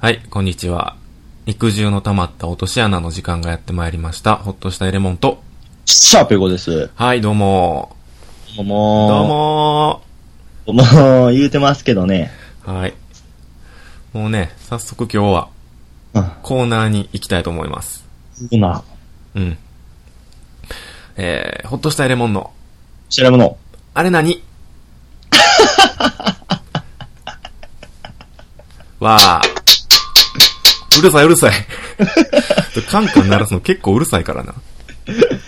はい、こんにちは。肉汁の溜まった落とし穴の時間がやってまいりました。ほっとしたエレモンと。シャーペコです。はい、どうもどうもどうもどうも言うてますけどね。はい。もうね、早速今日はうん。コーナーに行きたいと思います。今、うん。えー、ほっとしたエレモンの、知らんもの。あれ何？わあ。うるさいうるさい。カンカン鳴らすの結構うるさいからな。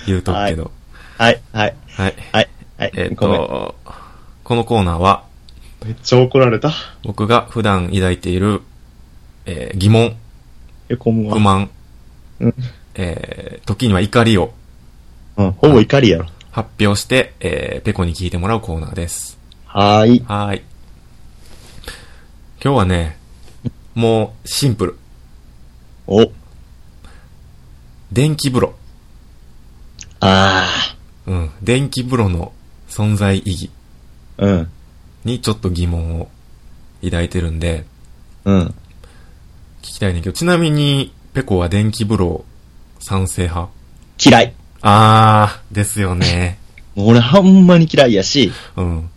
言うとくけど。はい、はい、はい。はい、はい。えっ。と、このコーナーは、めっちゃ怒られた。僕が普段抱いている、えー疑問、え、こんばんは。不満、うん。えー時には怒りをうん、ほぼ怒りやろ。発表して、えーペコに聞いてもらうコーナーです。はーい。はーい。今日はね、もうシンプル。お、電気風呂。あうん。電気風呂の存在意義ー。うん、にちょっと疑問を抱いてるんで、うん。聞きたいねんけど、ちなみに、ペコは電気風呂賛成派？嫌い。あー、ですよね。俺ほんまに嫌いやし、うん。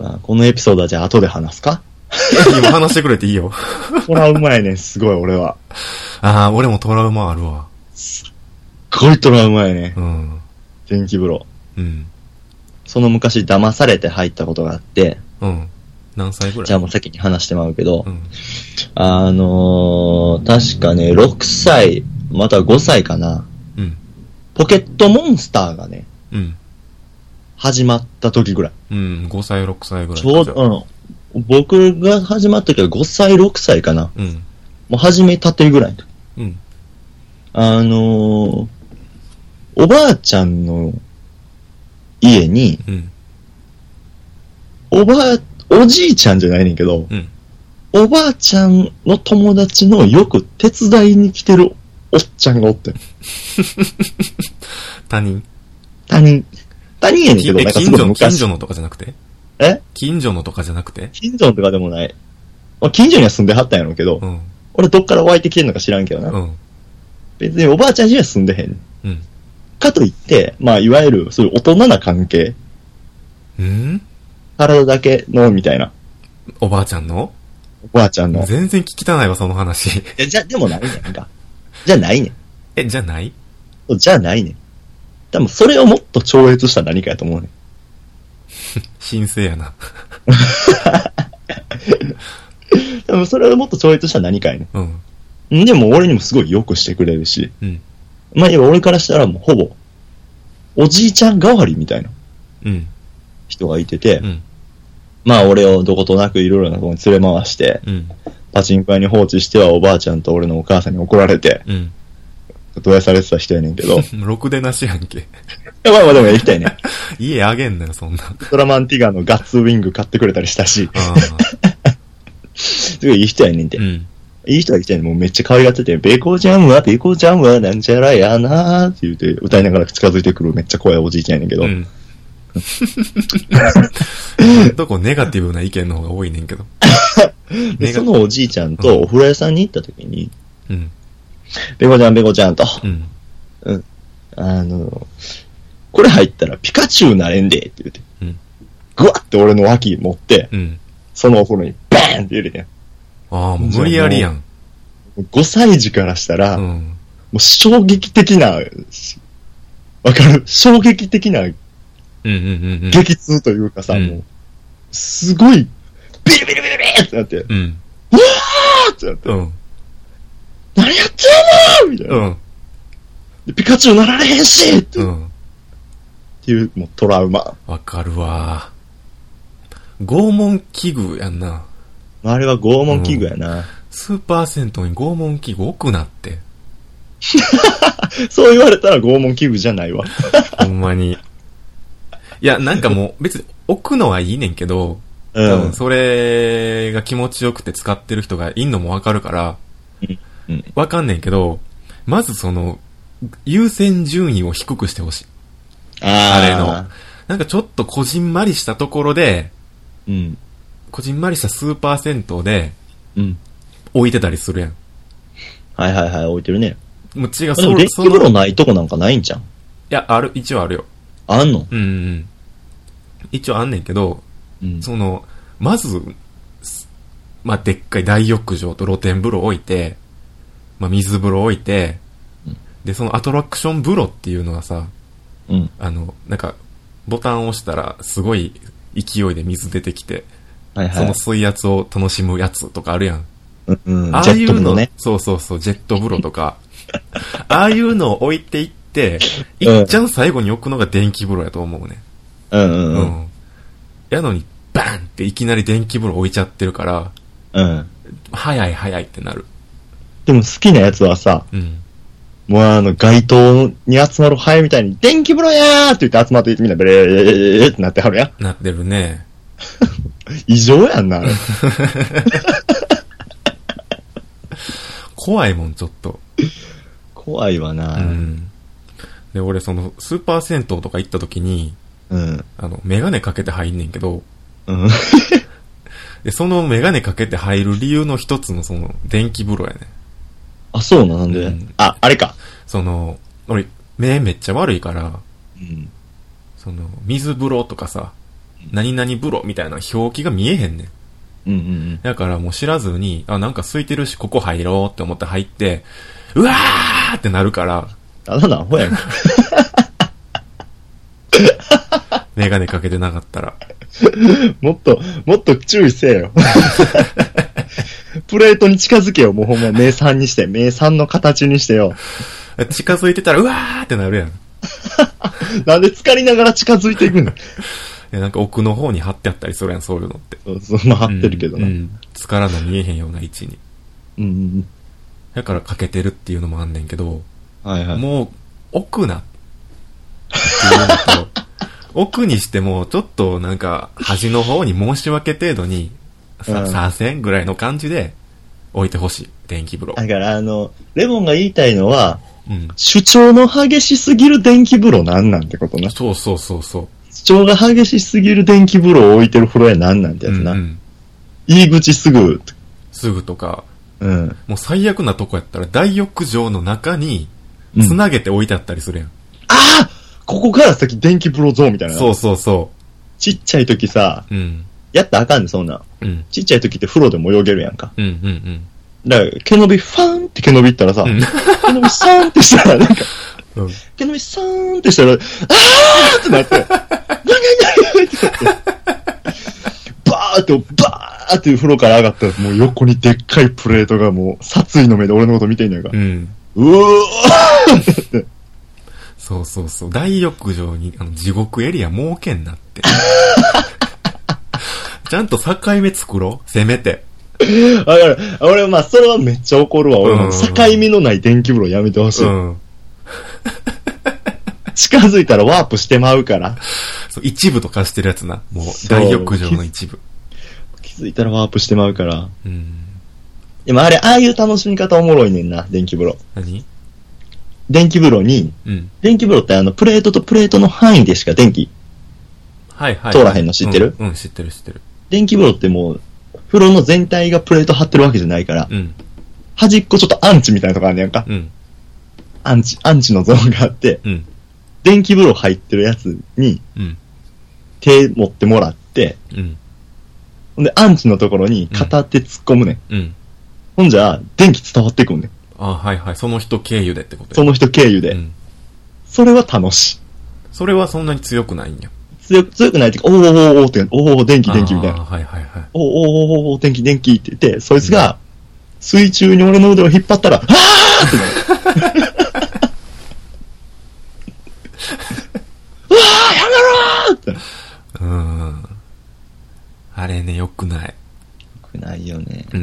あこのエピソードはじゃあ後で話すか今話してくれていいよ。トラウマやねん、すごい俺は。あー、俺もトラウマあるわ。すっごいトラウマやねん。うん。電気風呂。うん。その昔騙されて入ったことがあって、うん。何歳ぐらい？じゃあもう先に話してまうけど、うん。あのー、確かね、6歳、または5歳かな。うん。ポケットモンスターがね、うん。始まった時ぐらい。うん。5歳、6歳ぐらいか。ちょうじゃあど、うん。僕が始まった時は5歳、6歳かな。うん。もう始めたてぐらいの時。うん。あのー、おばあちゃんの家に、うん。おばあ、おじいちゃんじゃないねんけど、うん。おばあちゃんの友達のよく手伝いに来てるおっちゃんがおってん。他人？他人。他人やねんきけど、なんかすごい昔。近所のとかじゃなくて？え？近所のとかじゃなくて？近所とかでもない。まあ近所には住んではったんやろうけど、うん。俺どっから湧いてきてんのか知らんけどな。うん。別におばあちゃん家は住んでへん。うん。かといって、まあいわゆるそういう大人な関係、うん？体だけのみたいな、おばあちゃんの？おばあちゃんの。い全然聞きたないわ、その話。や、じゃ、でもないねんか。じゃないねえ、じゃない？ん。じゃないねん。多分それをもっと超越した何かやと思うねん。神聖やな。多分それをもっと超越した何かやねうん。でも俺にもすごい良くしてくれるし、うん。まあ要は俺からしたらもうほぼ、おじいちゃん代わりみたいなうん。人がいてて、うん。まあ俺をどことなくいろいろなところに連れ回して、うん。パチンコ屋に放置してはおばあちゃんと俺のお母さんに怒られて、うん。どやされてた人やねんけど、ろくでなしやんけ。まあまあでも行きたいね。家あげんなよ、そんな。トラマンティガーのガッツウィング買ってくれたりしたし、あ すごいいい人やねんて。ーうん。いい人が来てんもうめっちゃ可愛がってて、ベコちゃんは、ベコちゃんは、なんちゃらやなーって言って、歌いながら近づいてくるめっちゃ怖いおじいちゃんやねんけど、うん。どこネガティブな意見の方が多いねんけど。そのおじいちゃんとお風呂屋さんに行った時に、うん。ベコちゃん、ベコちゃんと、うん。あの、これ入ったらピカチュウなれんでって言って、うん。ぐわって俺の脇持って、うん。そのお風呂にバーンって入れてん。ああ、もう無理やりやん。5歳児からしたら、もうん。う衝撃的な、わかる？衝撃的なうんうんうんうん。激痛というかさ、うんもう、すごい、ビリビリビリビリってなって、うん。あーってなって、うん。何やってんのみたいな、うん。で。ピカチュウなられへんしって,、っうん。ていう、もうトラウマ。わかるわ。拷問器具やんな。あれは拷問器具やな。スーパー銭湯に拷問器具置くなって。そう言われたら拷問器具じゃないわ。ほんまに。いや、なんかもう別に置くのはいいねんけど、うん多分。それが気持ちよくて使ってる人がいんのもわかるからうんうん、わかんねんけど、まずその、優先順位を低くしてほしい。ああれの。なんかちょっとこじんまりしたところで、うん。こじんまりしたスーパー銭湯で、うん。置いてたりするやん。はいはいはい、置いてるね。もう違う、でも電気風呂ないとこなんかないんじゃん。いや、ある、一応あるよ。あんの？うんうんうん。一応あんねんけど、うん。その、まず、すまあ、でっかい大浴場と露天風呂置いて、まあ、水風呂置いて、うんで、そのアトラクション風呂っていうのはさ、うん。あの、なんか、ボタンを押したら、すごい勢いで水出てきて、はいはいその。水圧を楽しむやつとかあるやん。うんうん。ああいうの、ね。そうそうそう、ジェット風呂とか、ああいうのを置いていって、いっちゃん最後に置くのが電気風呂やと思うね。うんうんううん。ん。やのに、バーンっていきなり電気風呂置いちゃってるから、うん。早い早いってなる。でも好きなやつはさ、うん。もうあの、街頭に集まるハエみたいに、電気風呂やーって言って集まってみんなブレーってなってはるやん。なってるね。異常やんな、あれ。怖いもん、ちょっと。怖いわうな。ん。で、俺、その、スーパー銭湯とか行った時に、うん。あの、メガネかけて入んねんけど、うん。で、そのメガネかけて入る理由の一つの、その、電気風呂やね。あ、そうな、なんで、うんあ、あれか。その、俺、目めっちゃ悪いから、うん。その、水風呂とかさ、何々風呂みたいな表記が見えへんねん。うんうんだからもう知らずに、あ、なんか空いてるし、ここ入ろうって思って入って、うわーってなるから、ただのアホやんか。メガネかけてなかったら。もっと、もっと注意せえよ。プレートに近づけよ、もうほんま、名産にして、名産の形にしてよ。近づいてたら、うわーってなるやん。なんで浸かりながら近づいていくの？でなんか奥の方に貼ってあったりするやん、そういうのって。そうそう、まあ、張ってるけどな。うんん。ううん。つからの見えへんような位置に。うん。だからかけてるっていうのもあんねんけど、はいはい。もう、奥な。っていうのと、奥にしても、ちょっとなんか、端の方に申し訳程度に、さ、うんさせんぐらいの感じで、置いてほしい。電気風呂。だから、あの、レモンが言いたいのは、うん。主張の激しすぎる電気風呂なんなんてことな。そうそうそうそう。主張が激しすぎる電気風呂を置いてる風呂やなんなんてやつな。うんうん入り口すぐ、すぐとか、うん。もう最悪なとこやったら大浴場の中に、うんつなげて置いてあったりするやん。ああここから先電気風呂ゾーンみたいな。そうそうそちっちゃい時さ、う。うん。やったらあかんねそんなん。うん。ちっちゃい時って風呂でも泳げるやんか。うんうんうん。だから、毛伸びファーンって毛伸びったらさ、うん毛伸びサーンってしたら、なんか、うん。毛伸びサーンってしたら、あーってなって、ガンガンガンガンってなって、バーって、バーって風呂から上がったら、もう横にでっかいプレートがもう、殺意の目で俺のこと見てんねんかう。ん。うおーって。そうそうそう。大浴場に、あの、地獄エリア設けんなって。ちゃんと境目作ろう？せめて。わかる。俺、まあ、それはめっちゃ怒るわ。俺もうん境目のない電気風呂やめてほしい。うん。近づいたらワープしてまうから。そう、一部とかしてるやつな。もう大浴場の一部。気づいたらワープしてまうから。うん。でもあれ、ああいう楽しみ方おもろいねんな、電気風呂。何？電気風呂に、うん。電気風呂ってあの、プレートとプレートの範囲でしか電気、はいはい。通らへんの知ってる？うん、うん、知ってる知ってる。電気風呂ってもう、風呂の全体がプレート張ってるわけじゃないから、うん。端っこちょっとアンチみたいなとこあんねやんか。うん。アンチ、アンチのゾーンがあって、うん。電気風呂入ってるやつにうん。手持ってもらって、うん。ほんで、アンチのところに片手突っ込むねん。うん。ほんじゃ、電気伝わってくんねん。あはいはい。その人経由でってことやその人経由で。うん。それは楽しい。それはそんなに強くないんや。強く、強くないっておーおーおーおーって、おーおー電気電気みたいな。はいはいはい。おーおーおーおー電気電気って言って、そいつが、水中に俺の腕を引っ張ったら、あーってなる。うわーやめろーって。うん。あれね、良くない。よくないよね。うんう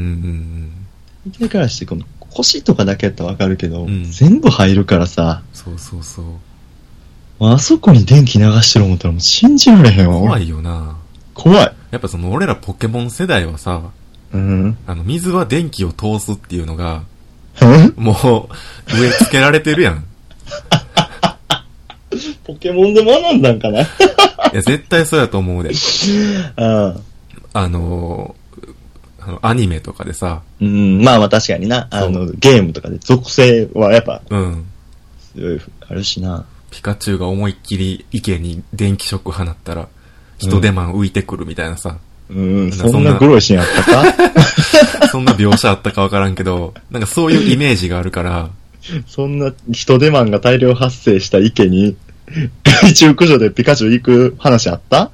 んからして、この腰とかだけやったらわかるけど、うん全部入るからさ、そうそうそう。あそこに電気流してる思ったらもう信じられへんわ。怖俺いよな。怖い。やっぱその俺らポケモン世代はさ、うん。あの、水は電気を通すっていうのが、え？もう、植え付けられてるやん。ポケモンで学んだんかな？いや、絶対そうやと思うで。うん。あのー、あの、アニメとかでさ、うん、まあまあ確かにな。あの、ゲームとかで属性はやっぱうん。強い、あるしな。ピカチュウが思いっきり池に電気ショック放ったら、人手マン浮いてくるみたいなさ、うん、そんなそんなグロいシーンあったか？そんな描写あったかわからんけど、なんかそういうイメージがあるから、そんな人手マンが大量発生した池に、害虫駆除でピカチュウ行く話あった？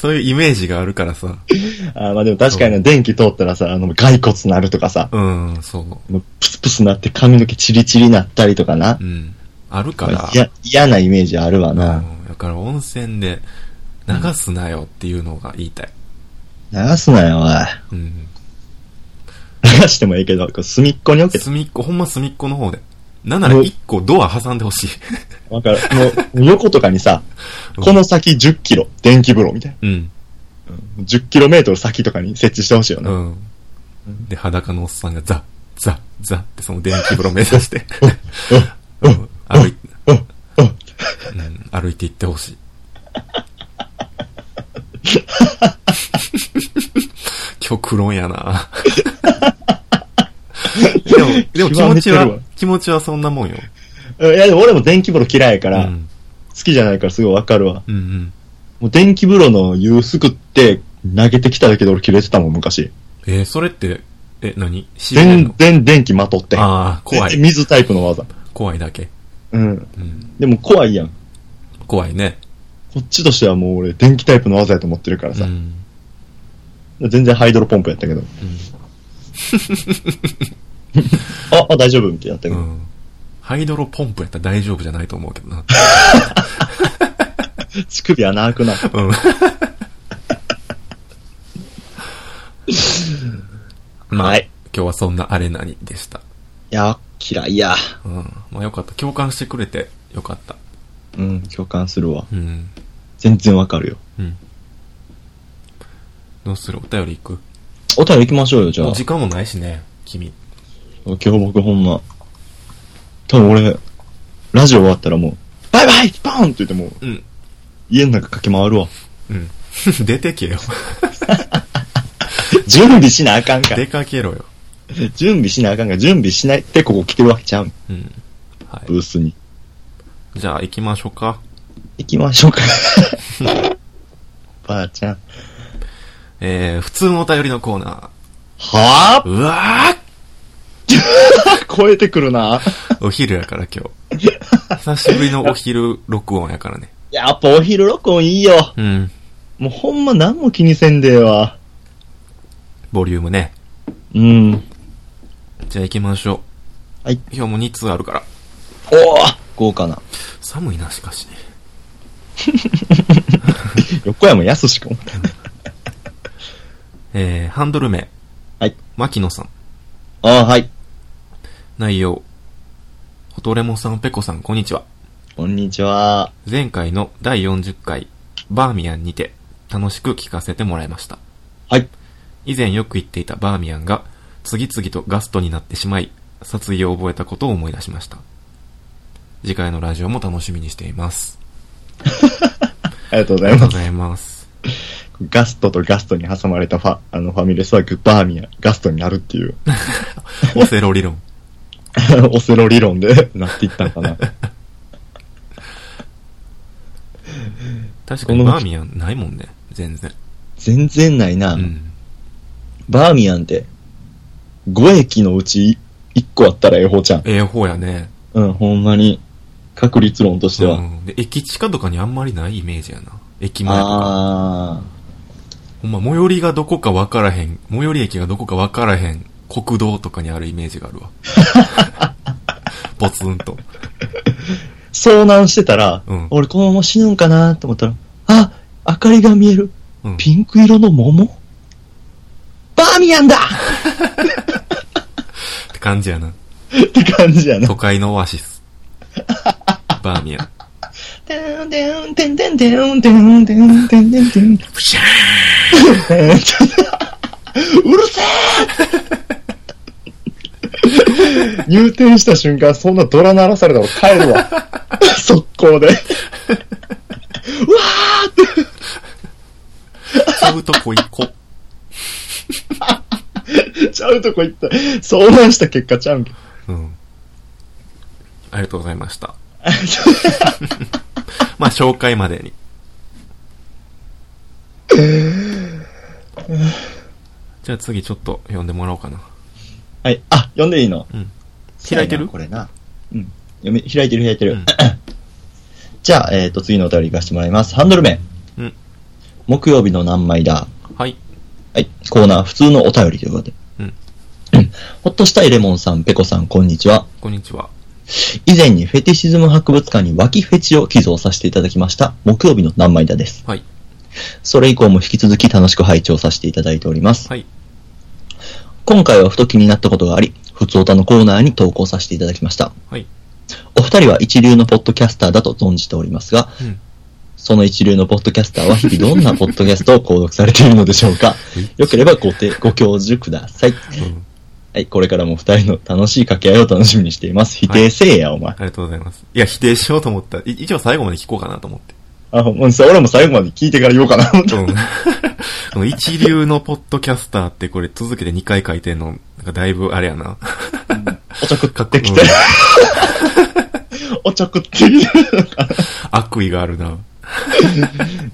そういうイメージがあるからさ、あーまあでも確かにね電気通ったらさ、あの、骸骨なるとかさ、うん、そう。プスプスなって髪の毛チリチリなったりとかなう。ん。あるから、いや、嫌なイメージあるわうな。ん。だから温泉で流すなよっていうのが言いたい。流すなよ、おい。うん。流してもいいけど、こう隅っこに置け。隅っこ、ほんま隅っこの方で。なんなら一個ドア挟んでほしい。わかる。もう、横とかにさ、うんこの先10キロ、電気風呂みたいうん。な。10キロメートル先とかに設置してほしいよな。うん。で、裸のおっさんがザ、ザ、ザってその電気風呂目指して、うん歩い、うん、うん。うん、歩いて行ってほしい。極論やなでも、でも気持ちは気持ちはそんなもんよ。いや、でも俺も電気風呂嫌いやから、うん。好きじゃないからすごいわかるわ。うんうん。もう電気風呂の湯すくって投げてきただけで俺切れてたもん、昔。えーそれって、え、何？全然電気まとって。ああ、怖い。で水タイプの技。怖いだけ。うん。うん。でも怖いやん。怖いね。こっちとしてはもう俺電気タイプの技やと思ってるからさ。うん。全然ハイドロポンプやったけど。あ、あ、大丈夫？みたいになったけど。うん。ハイドロポンプやったら大丈夫じゃないと思うけどな。乳首穴開くな。うん。まあ、はい今日はそんなあれなにでした。いや、嫌いや。うん。まあよかった。共感してくれてよかった。うん、共感するわ。うん。全然わかるよ。うん。どうする？お便り行く？お便り行きましょうよ、じゃあ。時間もないしね、君。今日僕ほんま。多分俺、ラジオ終わったらもう、バイバイバーンって言ってもう、うん。家の中駆け回るわ。うん。出てけよ。準備しなあかんから出。かけろよ。準備しなあかんから、準備しないってここ来てるわけちゃう。うん。はい。ブースに。じゃあ行きましょうか。行きましょうか。ばあちゃん。えー、普通のお便りのコーナはー。うわぁ超えてくるな。ーお昼やから今日。久しぶりのお昼録音やからね。やっぱお昼録音いいよ。うん。もうほんま何も気にせんでええわ。ボリュームね。うん。じゃあ行きましょう。はい。今日も2通あるから。おお豪華な。寒いな、しかしね。横山やすしかも。えー、ハンドル名。はい。牧野さん。ああ、はい。内容。ホトレモさん、ペコさん、こんにちは。こんにちは。前回の第40回、バーミヤンにて、楽しく聞かせてもらいました。はい。以前よく行っていたバーミヤンが、次々とガストになってしまい、殺意を覚えたことを思い出しました。次回のラジオも楽しみにしています。ありがとうごあざいます。りがとうございます。ガストとガストに挟まれたファ、あのファミレスはグバーミヤン、ガストになるっていう、オセロ理論。オセロ理論で なっていったのかな。確かにバーミヤンないもんね。全然。全然ないな。うん。バーミヤンって、5駅のうち1個あったらええ方ちゃん。ええ方やね。うん、ほんまに、確率論としては。うん。で、駅地下とかにあんまりないイメージやな。駅前とか。あほんま、最寄りがどこかわからへん、最寄り駅がどこかわからへん、国道とかにあるイメージがあるわ。ポツンと。ー、遭難してたら、うん俺このまま死ぬんかなと思ったら、あ、明かりが見える。うん。ピンク色の桃？バーミヤンだって感じやな。って感じやな。都会のオアシス。バーミヤン。てんてんてんてんてんてんてんてんてんてん。プシャうるせえ 入店した瞬間、そんなドラ鳴らされたら帰るわ。速攻で。うわーって。ちゃうとこ行こう。ちゃうとこ行った。相談した結果ちゃうん。うん。ありがとうございました。まあ、紹介までに。じゃあ次ちょっと読んでもらおうかな。はい。あ、読んでいいの？うん。開いてる？これな。うん。読み、開いてる開いてる。うん じゃあ、えっ、と、次のお便り行かせてもらいます。ハンドル名。うん。木曜日の何枚だ？はい。はい。コーナー、普通のお便りということで。うん。ほっとしたいレモンさん、ペコさん、こんにちは。こんにちは。以前にフェティシズム博物館に脇フェチを寄贈させていただきました。木曜日の何枚だです。はい。それ以降も引き続き楽しく拝聴させていただいております。はい。今回はふと気になったことがあり、ふつおたのコーナーに投稿させていただきました。はい。お二人は一流のポッドキャスターだと存じておりますが、うん。その一流のポッドキャスターは日々どんなポッドキャストを購読されているのでしょうかよければごてご教授ください。うん。はい、これからも二人の楽しい掛け合いを楽しみにしています。否定せえや、お前。ありがとうございます。いや、否定しようと思った。い一応最後まで聞こうかなと思って。あ、もうさ俺も最後まで聞いてから言おうかな。うん。一流のポッドキャスターってこれ続けて2回書いてんの、なんかだいぶあれやな。おちょくってきて。おちょくってきて。悪意があるな。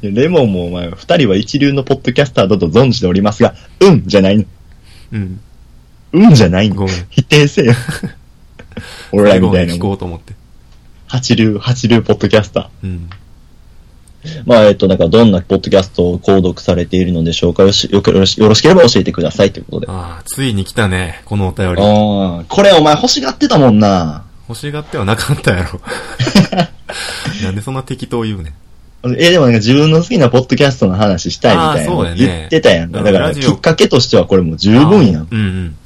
レモンもお前、二人は一流のポッドキャスターだと存じておりますが、うんじゃないの。うん。うんじゃないのごめん。否定せよ。俺らみたいな。こうと思って。八流、八流ポッドキャスタうん。ー。まあ、えっと、なんかどんなポッドキャストを購読されているのでしょうかよしよくよろしよろしければ教えてくださいということで。あああ、ついに来たね、このお便り。あ、これお前欲しがってたもんな。欲しがってはなかったやろ。なんでそんな適当言うねん。え、でもなんか自分の好きなポッドキャストの話したいみたいなそうやね言ってたやんか。だから、きっかけとしてはこれもう十分やん。うん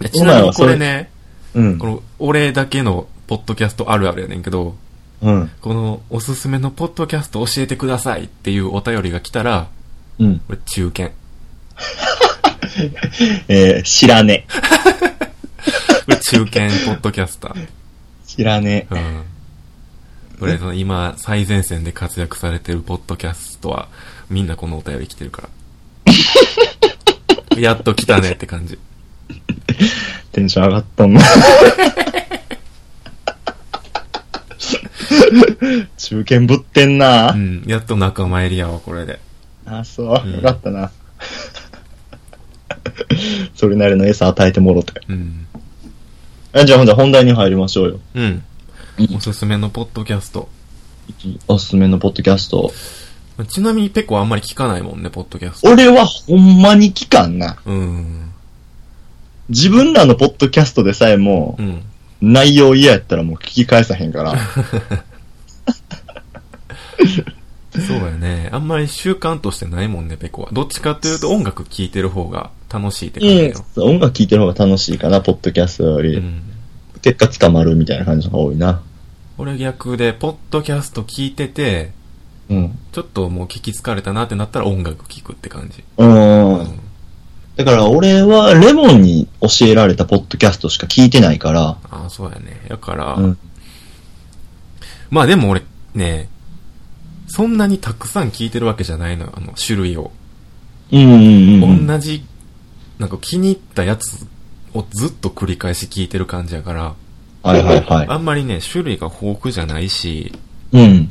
うん。ちなみにこれね、うんこ。の、俺だけのポッドキャストあるあるやねんけど、うん。この、おすすめのポッドキャスト教えてくださいっていうお便りが来たら、うん。これ中堅。えー、知らねこれ 中堅ポッドキャスター。え。知らねえ。うん。これ、その今、最前線で活躍されてるポッドキャストは、みんなこのお便り来てるから。やっと来たねって感じ。テンション上がっとんな。中堅ぶってんなう。ん。やっと仲間入りやわ、これで。あ、そう。うんよかったな。それなりの餌与えてもろて。うん。あじゃあ、ほんじゃ本題に入りましょうよ。うん。うんおすすめのポッドキャスト。おすすめのポッドキャスト。ちなみにペコあんまり聞かないもんね、ポッドキャスト。俺はほんまに聞かんな。うん。自分らのポッドキャストでさえもう、ん。内容嫌やったらもう聞き返さへんから。そうやね。あんまり習慣としてないもんね、ペコは。どっちかっていうと音楽聴いてる方が楽しいって感じよ。うん。音楽聴いてる方が楽しいかな、ポッドキャストより。うん。結果捕まるみたいな感じの方が多いな。俺逆で、ポッドキャスト聞いてて、うん。ちょっともう聞き疲れたなってなったら音楽聴くって感じ。う。うんだから俺はレモンに教えられたポッドキャストしか聞いてないから。ああ、そうやね。だから、うん。まあでも俺、ね、そんなにたくさん聞いてるわけじゃないのよ、あの、種類を。うんうんうん。同じ、なんか気に入ったやつをずっと繰り返し聞いてる感じやから、はいはいはい。あんまりね、種類が豊富じゃないし、うん。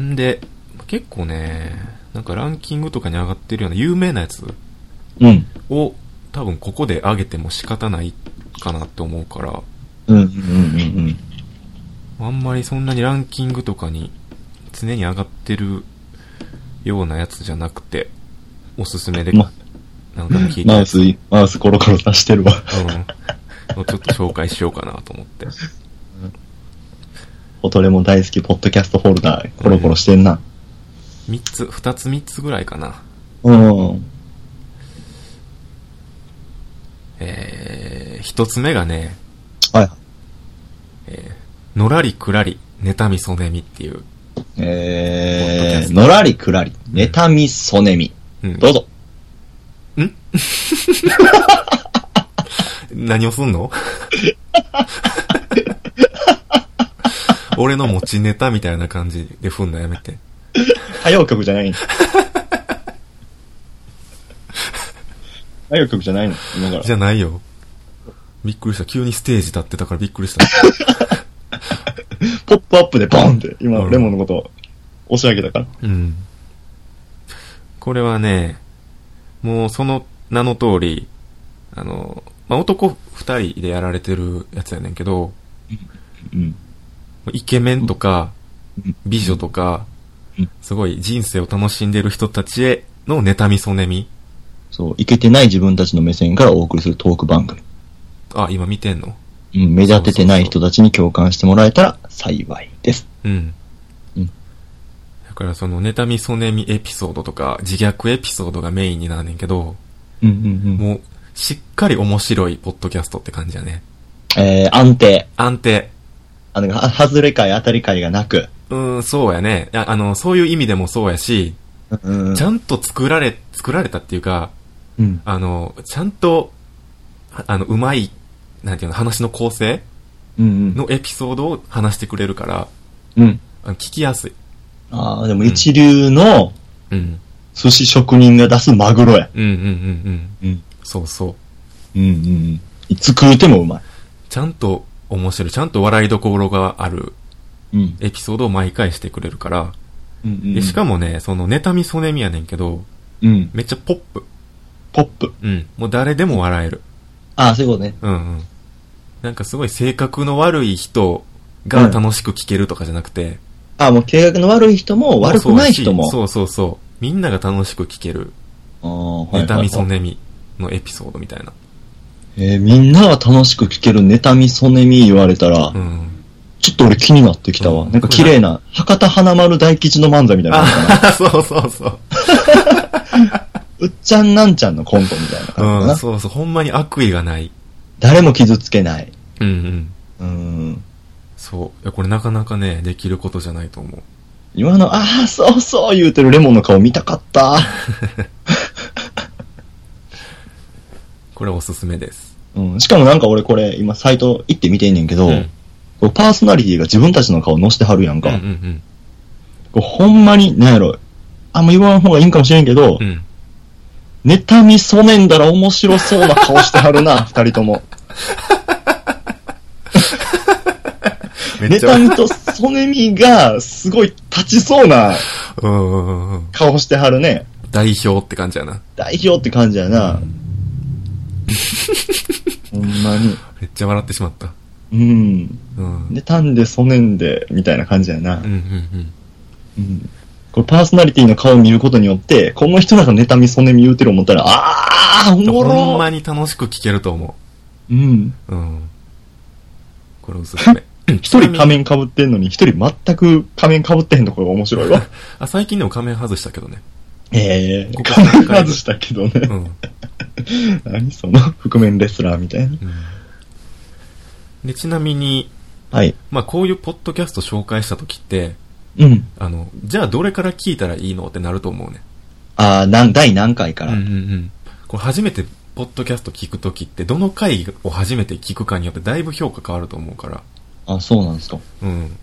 んで、結構ね、なんかランキングとかに上がってるような有名なやつうん。を多分ここで上げても仕方ないかなって思うから、うんうんうんうん。あんまりそんなにランキングとかに常に上がってるようなやつじゃなくて、おすすめでま何回も聞いてマウス、マウスコロコロ出してるわ。うん。をちょっと紹介しようかなと思って。おとれも大好きポッドキャストホルダー、コロコロしてんな。三つ、二つ三つぐらいかな。うん。えー、一つ目がね、はい。えー、のらりくらり、妬みそねみっていう。えー、のらりくらり、妬みそねみ。うん。どうぞ。何をすんの？俺の持ちネタみたいな感じで踏んだやめて。歌謡曲じゃない。歌謡曲じゃないの？今から。じゃないよ。びっくりした。急にステージ立ってたからびっくりした。ポップアップでボンって、今、うんレモンのことを押し上げたから。うん。これはね、もうその名の通り、あの、まあ、男二人でやられてるやつやねんけど、うん。イケメンとかうん、美女とかうん、すごい人生を楽しんでる人たちへの妬みそねみ。そう、いけてない自分たちの目線からお送りするトーク番組。あ、今見てんの？うん、目立ててない人たちに共感してもらえたら幸いです。うん。うんだからその妬みそねみエピソードとか自虐エピソードがメインになんねんけど、うんうんうん。もうしっかり面白いポッドキャストって感じやね。えー、安定。安定。あの、は外れ会、当たり会がなく。うーん、そうやね。いや、あの、そういう意味でもそうやし、うんうん。ちゃんと作られ、作られたっていうか、うん。あの、ちゃんと、ああの、うまい、なんていうの、話の構成。のエピソードを話してくれるから、うん。聞きやすい。ああ、でも一流のうん。寿司職人が出すマグロや。うんうんうんうん。うん。そうそう。うんうんうん。いつ食うてもうまい。ちゃんと面白い、ちゃんと笑いどころがあるうん。エピソードを毎回してくれるから、うんうんでしかもね、その妬みそねみやねんけど、うん。めっちゃポップ。ポップ。うん。もう誰でも笑える。ああ、そういうことね。うんうん。なんかすごい性格の悪い人が楽しく聞けるとかじゃなくて、ああ、もう計画の悪い人も悪くない人も。そうそうそう。みんなが楽しく聞ける、ああ、はいはいはい妬みそねみのエピソードみたいな。えーみんなが楽しく聞ける妬みそねみ言われたら、うん。ちょっと俺気になってきたわ。うんなんか綺麗な、博多華丸大吉の漫才みたいなな。あ、そうそうそう。うっちゃんなんちゃんのコントみたいな感じかうん、な。そうそう。ほんまに悪意がない。誰も傷つけない。うんうん。うん。そう。いや、これなかなかね、できることじゃないと思う。今の、ああ、そうそう言うてるレモンの顔見たかった。これおすすめです。うん。しかもなんか俺これ、今サイト行って見てんねんけど、うんこうパーソナリティが自分たちの顔載せてはるやんか。うんうんこうほんまに、なんやろ、あんま言わん方がいいんかもしれんけど、うん。うん。妬みそねんだら面白そうな顔してはるな、二人とも。妬みとそねみが、すごい立ちそうな。顔してはるね。代表って感じやな。代表って感じやな。ほんまに。めっちゃ笑ってしまった。うん。うん。妬んでそねんで、みたいな感じやな。うんうんうん。うんこれパーソナリティの顔を見ることによって、この人らが妬みそねみ言うてる思ったら、あー、おもろほんまに楽しく聞けると思うん。う。うん。これおすすめ。一人仮面被ってんのに、一人全く仮面被ってへんところが面白いわ。あ、最近でも仮面外したけどね。ええここ仮面外したけどね。うん。うん。何その、覆面レスラーみたいな。で、ちなみに、はい。まあ、こういうポッドキャスト紹介した時って、うん。あの、じゃあどれから聞いたらいいのってなると思うね。あー、なん、第何回から？うんうんうん。これ初めてポッドキャスト聞くときって、どの回を初めて聞くかによってだいぶ評価変わると思うから。あ、そうなんですか。うん。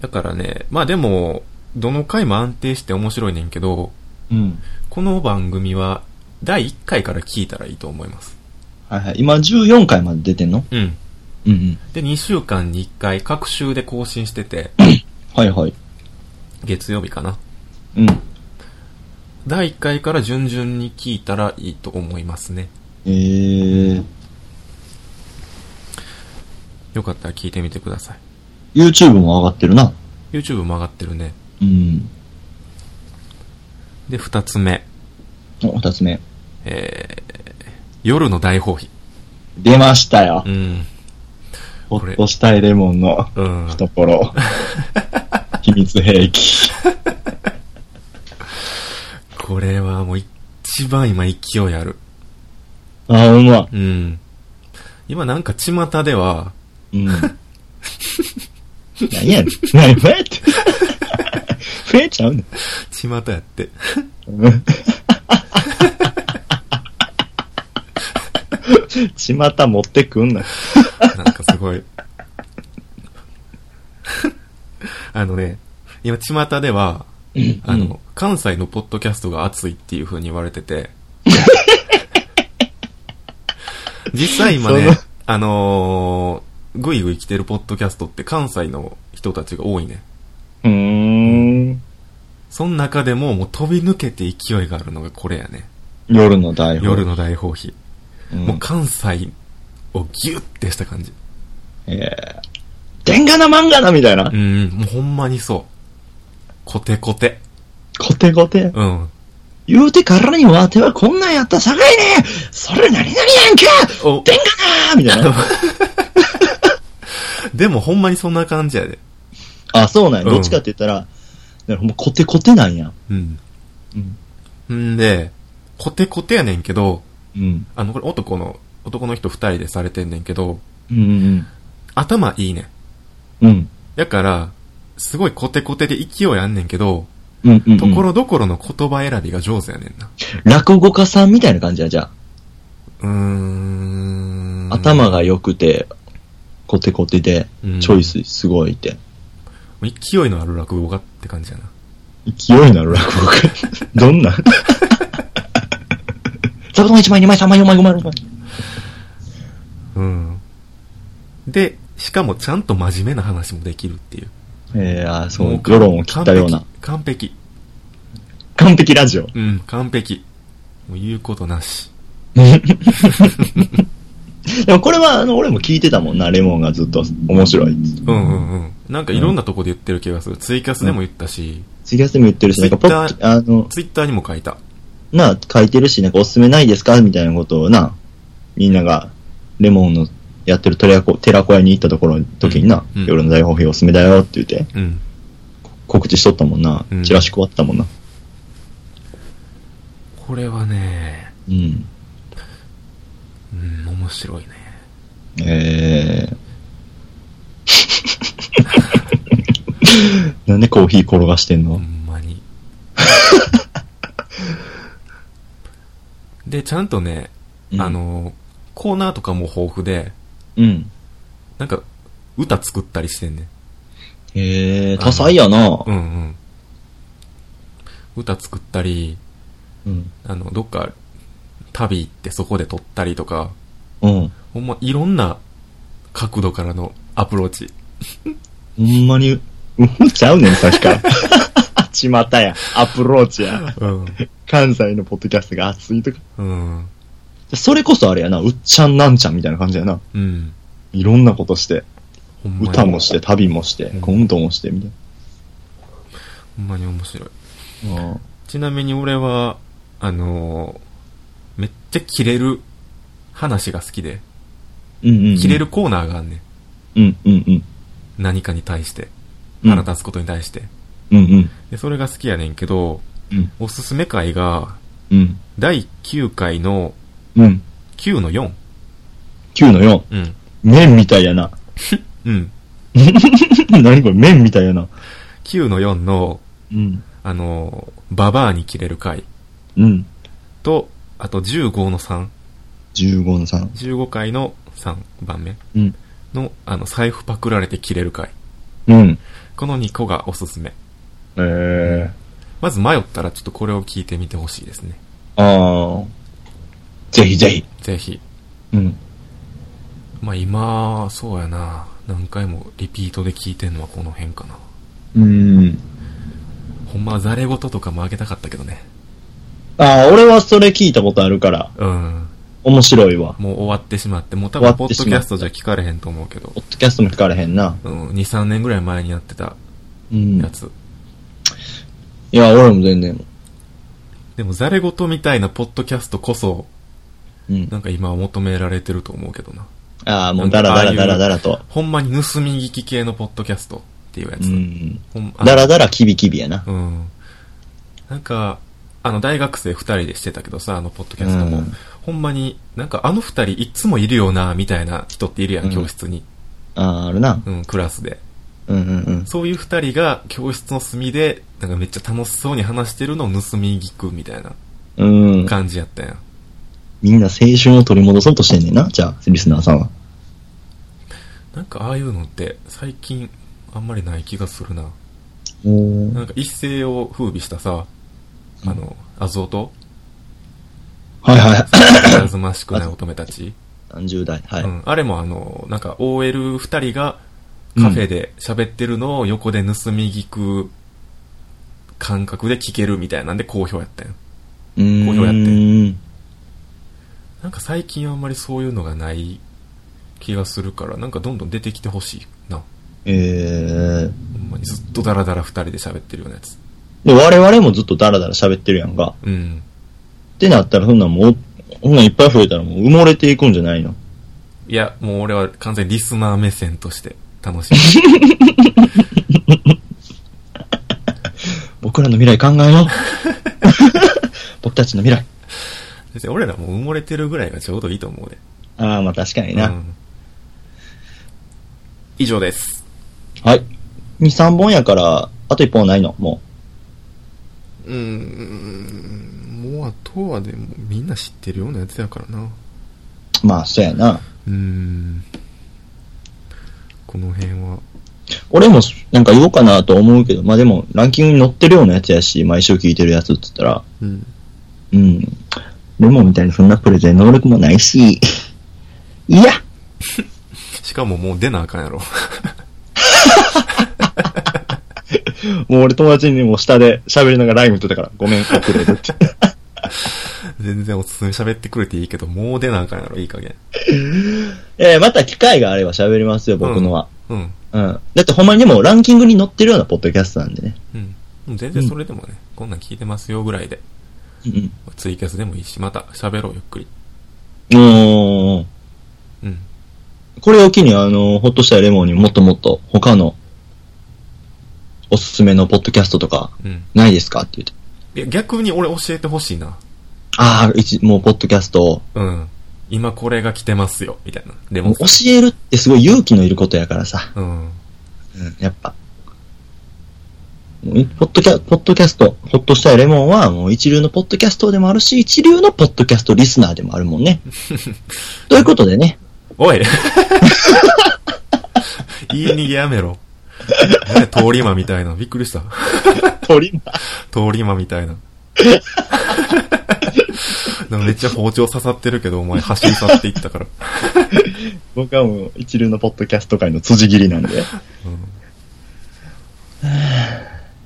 だからね、まあでも、どの回も安定して面白いねんけど、うん。この番組は第1回から聞いたらいいと思います。はいはい。今14回まで出てんの？うん。うんうん。で、2週間に1回各週で更新してて、はいはい。月曜日かな。うん。第1回から順々に聞いたらいいと思いますね。えー、よかったら聞いてみてください。YouTube も上がってるな。YouTube も上がってるね。うん。で、2つ目。お、二つ目。えー、夜の大放棄。出ましたよう。ん。ほっとしたいレモンのうん。懐。秘密兵器。これはもう一番今勢いある。あ、ほんま。うん。今なんか巷では、うん。何やねん。何、フェって。フェちゃうねん。巷やって。うんちまた持ってくんな。なんかすごい。あのね、今巷では、あの、関西のポッドキャストが熱いっていう風に言われてて、実際今ね、あのー、ぐいぐい来てるポッドキャストって関西の人たちが多いね。うーん。その中でももう飛び抜けて勢いがあるのがこれやね。夜の大放夜の大放棄。うんもう関西をギュッてした感じ。ええ天下な漫画なみたいなう。ん、もうほんまにそう。コテコテ。コテコテ。うん。言うてからにわてはこんなんやったさかいねそれ何々やんかお、天下なみたいな。でもほんまにそんな感じやで。あ、そうなんや。うんどっちかって言ったら、だからほんまコテコテなんや。うん。うん。んで、コテコテやねんけど、うん。あの、これ男の、男の人二人でされてんねんけど、うんうん頭いいねん。うん。うん。だから、すごいコテコテで勢いあんねんけど、うんうん、うん。ところどころの言葉選びが上手やねんな。落語家さんみたいな感じや、じゃうーん。あ。頭が良くて、コテコテでうん、チョイスすごいって。勢いのある落語家って感じやな。勢いのある落語家？どんな？座布団1枚、2枚、3枚、4枚、5枚、6枚。うん。で、しかもちゃんと真面目な話もできるっていう。ええあーそうも、世論を切ったような。完璧。完璧ラジオ。うん、完璧。もう言うことなし。でもこれは、あの、俺も聞いてたもんな、レモンがずっと面白いっつって。うんうんうん。なんかいろんなとこで言ってる気がする。ツイキャスでも言ったし、ツイキャスでも言ってるし、なんかポッあの、ツイッターにも書いた。な、書いてるし、なんかおすすめないですか？みたいなことをな、みんなが、レモンのやってる寺子寺子屋に行ったところの時にな、うん夜の大放棄おすすめだよって言って、うん。告知しとったもんな。うんチラシ配ったもんな。これはね、うん。うん、面白いね。ええなんでコーヒー転がしてんの？ほんまに。で、ちゃんとね、うんあの、コーナーとかも豊富で、うん。なんか、歌作ったりしてんねん。へえ、多彩やな。うんうん。歌作ったり、うん。あの、どっか、旅行ってそこで撮ったりとか、うん。ほんま、いろんな角度からのアプローチ。ほんまに、うんちゃうねん、さっきから。ちまたや。アプローチや。うん。関西のポッドキャストが熱いとか。うん。それこそあれやな、うっちゃんなんちゃんみたいな感じやな。うん。いろんなことして。歌もして、旅もしてうん、コントもして、みたいほんまに面白い。な。ちなみに俺は、あのーめっちゃキレる話が好きで、うんうんるコーナーがあんねん。うんうんうん。何かに対して。うん腹立つことに対して。うんうん。で、それが好きやねんけど、うん。おすすめ回が、うん。第9回のうん。9の4。9の4。うん。麺みたいやな。うん。何これ麺みたいやな。9の4の、うん。あのーババアに切れる回うん。と、あと15の3。15の3。15回の3番目うん。の、あの、財布パクられて切れる回。うん。この2個がおすすめ。えまず迷ったらちょっとこれを聞いてみてほしいですね。ー。ああ。ぜひぜひ。ぜひ。うん。まあ今、そうやな。何回もリピートで聞いてんのはこの辺かな。うん。ほんまはザレ言とかもあげたかったけどね。ああ、俺はそれ聞いたことあるから、うん。面白いわ。もう終わってしまって、もう多分ポッドキャストじゃ聞かれへんと思うけどポ。ッドキャストも聞かれへんな。うん、2、3年ぐらい前にやってたうん。やつ。いや、俺も全然。でもザレ言みたいなポッドキャストこそ、うん。なんか今は求められてると思うけどな。ああ、もうダラダラダラダラと。ほんまに盗み聞き系のポッドキャストっていうやつ。うん。ダラダラキビキビやな。うん。なんか、あの、大学生二人でしてたけどさ、あの、ポッドキャストも。うんほんまに、なんかあの二人いつもいるよな、みたいな人っているやん、うん教室に。ああ、あるな。うん、クラスで。うんうんうん。そういう二人が教室の隅で、なんかめっちゃ楽しそうに話してるのを盗み聞くみたいなうん。感じやったやん。みんな青春を取り戻そうとしてんねんな。じゃあ、リスナーさんは。なんかああいうのって最近あんまりない気がするな。おなんか一世を風靡したさ、あの、アズオと、はいはい。らずましくない乙女たち？何十代？はい。うん。あれもあの、なんか OL 二人がカフェで喋ってるのを横で盗み聞く感覚で聞けるみたいなんで好評やったん。好評やってなんか最近あんまりそういうのがない気がするから、なんかどんどん出てきてほしいな。えー。ほんまにずっとダラダラ二人で喋ってるようなやつ。で、我々もずっとダラダラ喋ってるやんか。うん。ってなったら、そんなんもう、そんなんいっぱい増えたらもう埋もれていくんじゃないの？いや、もう俺は完全にリスナー目線として楽しみ。僕らの未来考えよう。僕たちの未来。別に俺らもう埋もれてるぐらいがちょうどいいと思うで。ああ、まあ確かにな。うん以上です。はい。2、3本やから、あと1本はないの？もうーん、もうあとはでもみんな知ってるようなやつやからな。う。まあ、そうやな。うーん。この辺は。俺もなんか言おうかなと思うけど、まあでも、ランキングに載ってるようなやつやし、毎週聞いてるやつって言ったら、うん。うん。レモンみたいにそんなプレゼン能力もないし、いやしかももう出なあかんやろ。もう俺友達にもう下で喋りながらライム言ってたから、ごめん、遅れるって。全然おすすめ喋ってくれていいけど、もう出なあかんやろ、いい加減。えー、また機会があれば喋りますよ、僕のは。うん。うん。だってほんまにでもランキングに載ってるようなポッドキャストなんでね。うん。全然それでもね、こんなん聞いてますよぐらいで、うん。ツイキャスでもいいし、また喋ろう、ゆっくり。おー。うん。これを機にあの、ほっとしたレモンにもっともっと他のおすすめのポッドキャストとかうん。ないですかって言って。いや、逆に俺教えてほしいな。ああ、一、もうポッドキャストを。うん。今これが来てますよ、みたいな。レモンもう教えるってすごい勇気のいることやからさ。うん。うん、やっぱ。もうポッドキャ、ポッドキャスト、ほっとしたいレモンはもう一流のポッドキャストでもあるし、一流のポッドキャストリスナーでもあるもんね。ということでね、おい 言い逃げやめろ。通り魔みたいな。びっくりした。鳥通り魔みたいな。なんかめっちゃ包丁刺さってるけど、お前走り去っていったから。僕はもう一流のポッドキャスト界の辻切りなんで。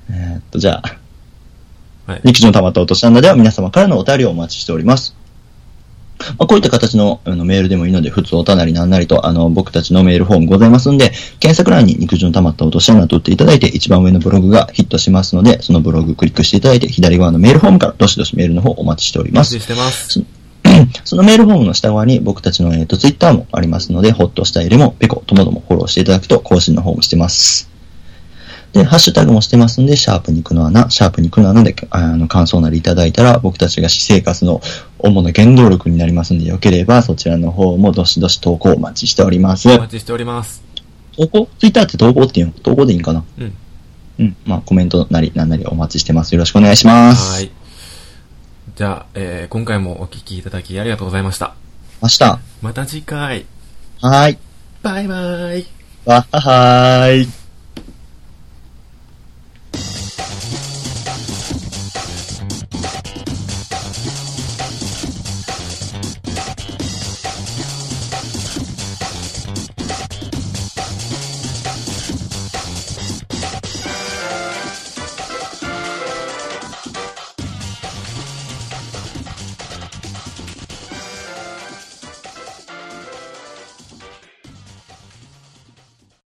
えーっと、じゃあ、はい。陸上の溜まった落とし穴では皆様からのお便りをお待ちしております。まあ、こういった形のあのメールでもいいので、普通おたなりなんなりと、あの、僕たちのメールフォームございますんで、検索欄に陸上の溜まった落とし穴と打っていただいて、一番上のブログがヒットしますので、そのブログクリックしていただいて、左側のメールフォームからどしどしメールの方お待ちしております。してます。そのメールフォームの下側に僕たちの、えー、とツイッターもありますので、ホッとしたいレモン、ペコ、ともどもフォローしていただくと更新の方もしてます。で、ハッシュタグもしてますんで、シャープ肉の穴、シャープ肉の穴であの感想なりいただいたら、僕たちが私生活の主な原動力になりますんで、よければそちらの方もどしどし投稿お待ちしております。お待ちしております。投稿？ツイッターって投稿っていうの？投稿でいいんかな？うん。うん。まあ、コメントなりなんなりお待ちしてます。よろしくお願いします。はーい。じゃあ、えー、今回もお聞きいただきありがとうございました。明日。また次回。はーい。バイバイ。わははーい。